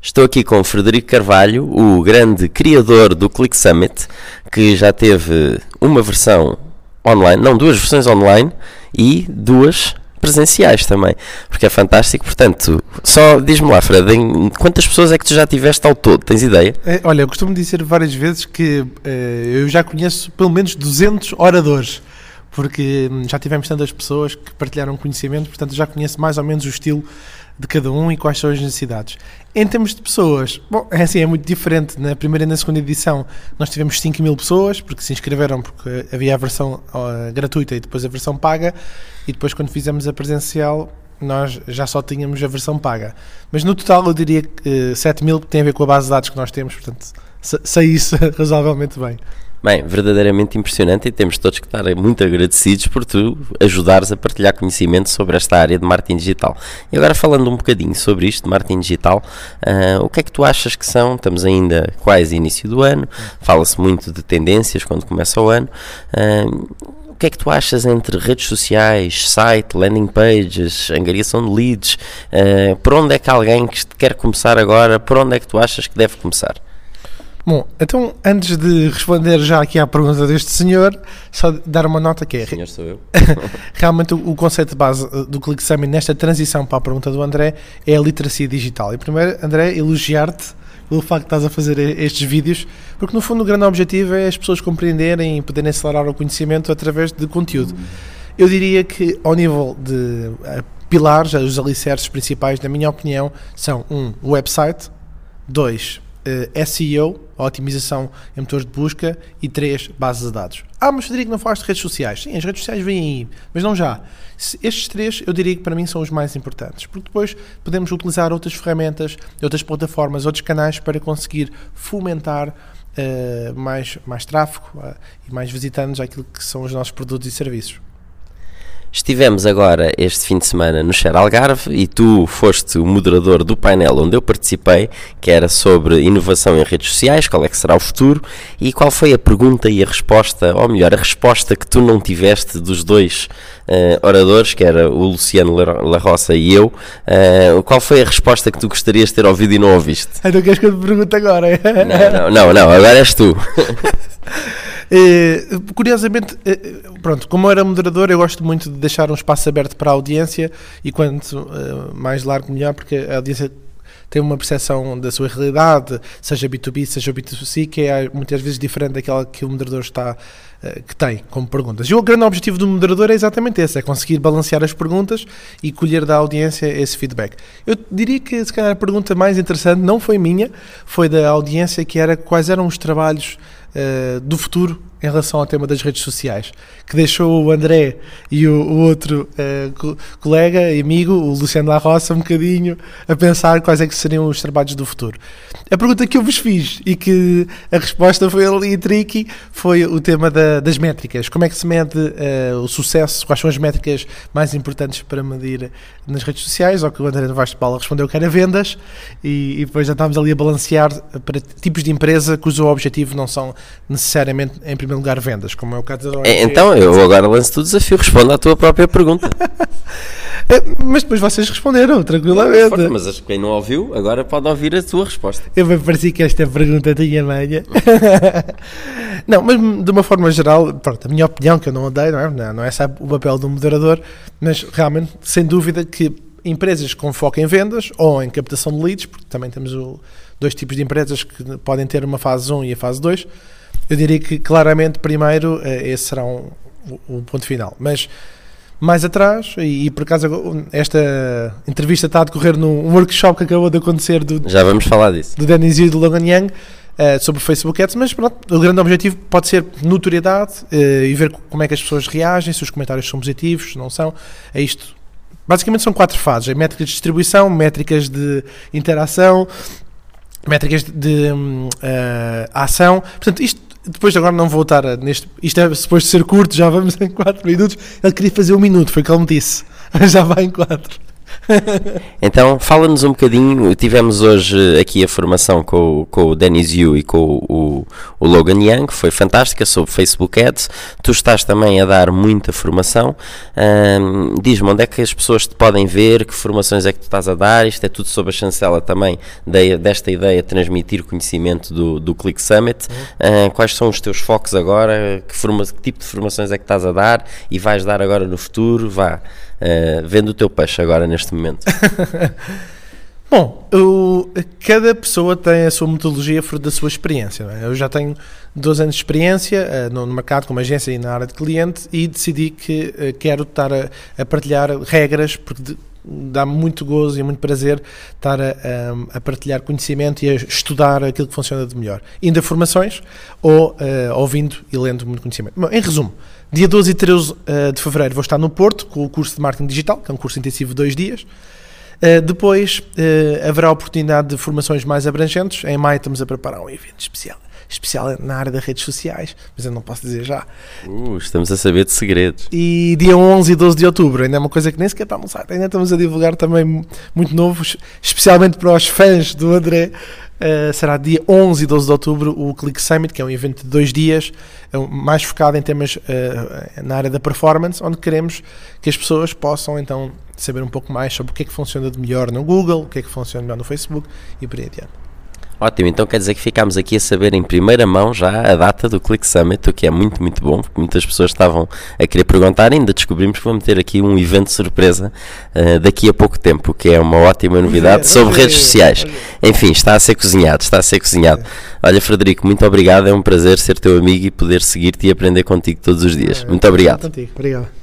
Estou aqui com Frederico Carvalho, o grande criador do Click Summit, que já teve uma versão online, não, duas versões online e duas presenciais também, porque é fantástico. Portanto, só diz-me lá, Fred, quantas pessoas é que tu já tiveste ao todo? Tens ideia? É, olha, eu costumo dizer várias vezes que eh, eu já conheço pelo menos 200 oradores, porque hum, já tivemos tantas pessoas que partilharam conhecimento, portanto já conheço mais ou menos o estilo de cada um e quais são as necessidades. Em termos de pessoas, bom, é assim, é muito diferente. Na primeira e na segunda edição nós tivemos 5 mil pessoas, porque se inscreveram porque havia a versão uh, gratuita e depois a versão paga, e depois quando fizemos a presencial nós já só tínhamos a versão paga. Mas no total eu diria que uh, 7 mil tem a ver com a base de dados que nós temos, portanto sei isso razoavelmente bem. Bem, verdadeiramente impressionante e temos todos que estar muito agradecidos por tu ajudares a partilhar conhecimento sobre esta área de marketing digital. E agora falando um bocadinho sobre isto, de marketing digital, uh, o que é que tu achas que são? Estamos ainda quase início do ano, fala-se muito de tendências quando começa o ano. Uh, o que é que tu achas entre redes sociais, site, landing pages, angariação de leads? Uh, por onde é que alguém que quer começar agora, por onde é que tu achas que deve começar? Bom, então antes de responder já aqui à pergunta deste senhor, só dar uma nota que é. Senhor sou eu. realmente o, o, conceito de base eh, do Click Summit nesta transição para a pergunta do André é a literacia digital. E primeiro, André, elogiar-te pelo facto de estás a fazer estes vídeos, porque no fundo o grande objetivo é as pessoas compreenderem e poderem acelerar o conhecimento através de conteúdo. Eu diria que ao nível de uh, pilares, os alicerces principais, na minha opinião, são um, o website, dois, SEO, a otimização em motores de busca e três, bases de dados. Ah, mas Frederico, não falaste de redes sociais. Sim, as redes sociais vêm aí, mas não já. Estes três, eu diria que para mim são os mais importantes, porque depois podemos utilizar outras ferramentas, outras plataformas, outros canais para conseguir fomentar uh, mais, mais tráfego uh, e mais visitantes àquilo que são os nossos produtos e serviços. Estivemos agora este fim de semana no Xer Algarve e tu foste o moderador do painel onde eu participei, que era sobre inovação em redes sociais, qual é que será o futuro e qual foi a pergunta e a resposta, ou melhor, a resposta que tu não tiveste dos dois uh, oradores, que era o Luciano La Roça e eu, uh, qual foi a resposta que tu gostarias de ter ouvido e não ouviste? Então queres que eu te pergunte agora? não, não, não, não agora és tu. Uh, curiosamente, uh, pronto, como eu era moderador, eu gosto muito de deixar um espaço aberto para a audiência e quanto mais largo, melhor, porque a audiência tem uma percepção da sua realidade, seja B2B, seja B2C, que é muitas vezes diferente daquela que o moderador está que tem como perguntas. E o grande objetivo do moderador é exatamente esse, é conseguir balancear as perguntas e colher da audiência esse feedback. Eu diria que se calhar a pergunta mais interessante não foi minha, foi da audiência que era quais eram os trabalhos uh, do futuro em relação ao tema das redes sociais, que deixou o André e o, o outro uh, co colega e amigo, o Luciano La Roça, um bocadinho a pensar quais é que seriam os trabalhos do futuro. A pergunta que eu vos fiz e que a resposta foi ali tricky foi o tema da, das métricas. Como é que se mede uh, o sucesso? Quais são as métricas mais importantes para medir nas redes sociais? Ou que o André Vaz de Paula respondeu que era vendas e, e depois já estávamos ali a balancear para tipos de empresa cujo objetivo não são necessariamente, em primeiro lugar, vendas, como é o caso da é, Então, eu agora lanço-te o desafio, responda à tua própria pergunta. É, mas depois vocês responderam, tranquilamente. Não, mas acho que quem não ouviu, agora pode ouvir a tua resposta. Eu me pareci que esta pergunta tinha manha. não, mas de uma forma geral, pronto, a minha opinião, que eu não odeio, não é, não, não é esse o papel do moderador, mas realmente, sem dúvida que empresas com foco em vendas ou em captação de leads, porque também temos o, dois tipos de empresas que podem ter uma fase 1 e a fase 2. Eu diria que claramente, primeiro, eh, esse será um, o ponto final. Mas mais atrás, e, e, por acaso esta entrevista está a decorrer num workshop que acabou de acontecer do, Já vamos falar disso. do Denis e do Logan Young uh, sobre Facebook Ads, mas pronto, o grande objetivo pode ser notoriedade uh, e ver como é que as pessoas reagem, se os comentários são positivos, se não são. É isto. Basicamente são quatro fases: é métricas de distribuição, métricas de interação, métricas de uh, ação. Portanto, isto depois agora não vou estar neste. Isto é suposto ser curto, já vamos em 4 minutos. Ele queria fazer um minuto, foi o que ele me disse. Já vai em 4. então, fala-nos um bocadinho. Tivemos hoje aqui a formação com, com o Denis Yu e com o, o, Logan Young, foi fantástica, sobre Facebook Ads. Tu estás também a dar muita formação. Um, Diz-me onde é que as pessoas te podem ver, que formações é que tu estás a dar. Isto é tudo sob a chancela também de, desta ideia de transmitir conhecimento do, do Click Summit. Uhum. Uh, quais são os teus focos agora? Que, forma, que tipo de formações é que estás a dar e vais dar agora no futuro? Vá, uh, vendo o teu peixe agora neste momento. Bom, eu, cada pessoa tem a sua metodologia fruto da sua experiência. É? Eu já tenho 12 anos de experiência uh, no, no, mercado como agência e na área de cliente e decidi que uh, quero estar a, a, partilhar regras porque dá muito gozo e muito prazer estar a, a, a, partilhar conhecimento e a estudar aquilo que funciona de melhor. Indo a formações ou uh, ouvindo e lendo muito conhecimento. Bom, em resumo, dia 12 e 13 de fevereiro vou estar no Porto com o curso de Marketing Digital, que é um curso intensivo de dois dias. Uh, depois uh, haverá oportunidade de formações mais abrangentes. Em maio estamos a preparar um evento especial, especial na área das redes sociais, mas eu não posso dizer já. Uh, estamos a saber de segredos. E dia 11 e 12 de outubro, ainda é uma coisa que nem sequer está no site, ainda estamos a divulgar também muito novos, especialmente para os fãs do André. Uh, será dia 11 e 12 de outubro o Click Summit, que é um evento de dois dias, mais focado em temas uh, na área da performance, onde queremos que as pessoas possam então saber um pouco mais sobre o que é que funciona de melhor no Google, o que é que funciona melhor no Facebook e por aí adiante. Ótimo, então quer dizer que ficámos aqui a saber em primeira mão já a data do Click Summit, o que é muito, muito bom, porque muitas pessoas estavam a querer perguntar, ainda descobrimos que vamos ter aqui um evento surpresa uh, daqui a pouco tempo, que é uma ótima novidade sobre redes sociais. Enfim, está a ser cozinhado, está a ser cozinhado. Olha, Frederico, muito obrigado, é um prazer ser teu amigo e poder seguir-te e aprender contigo todos os dias. Muito obrigado. Obrigado.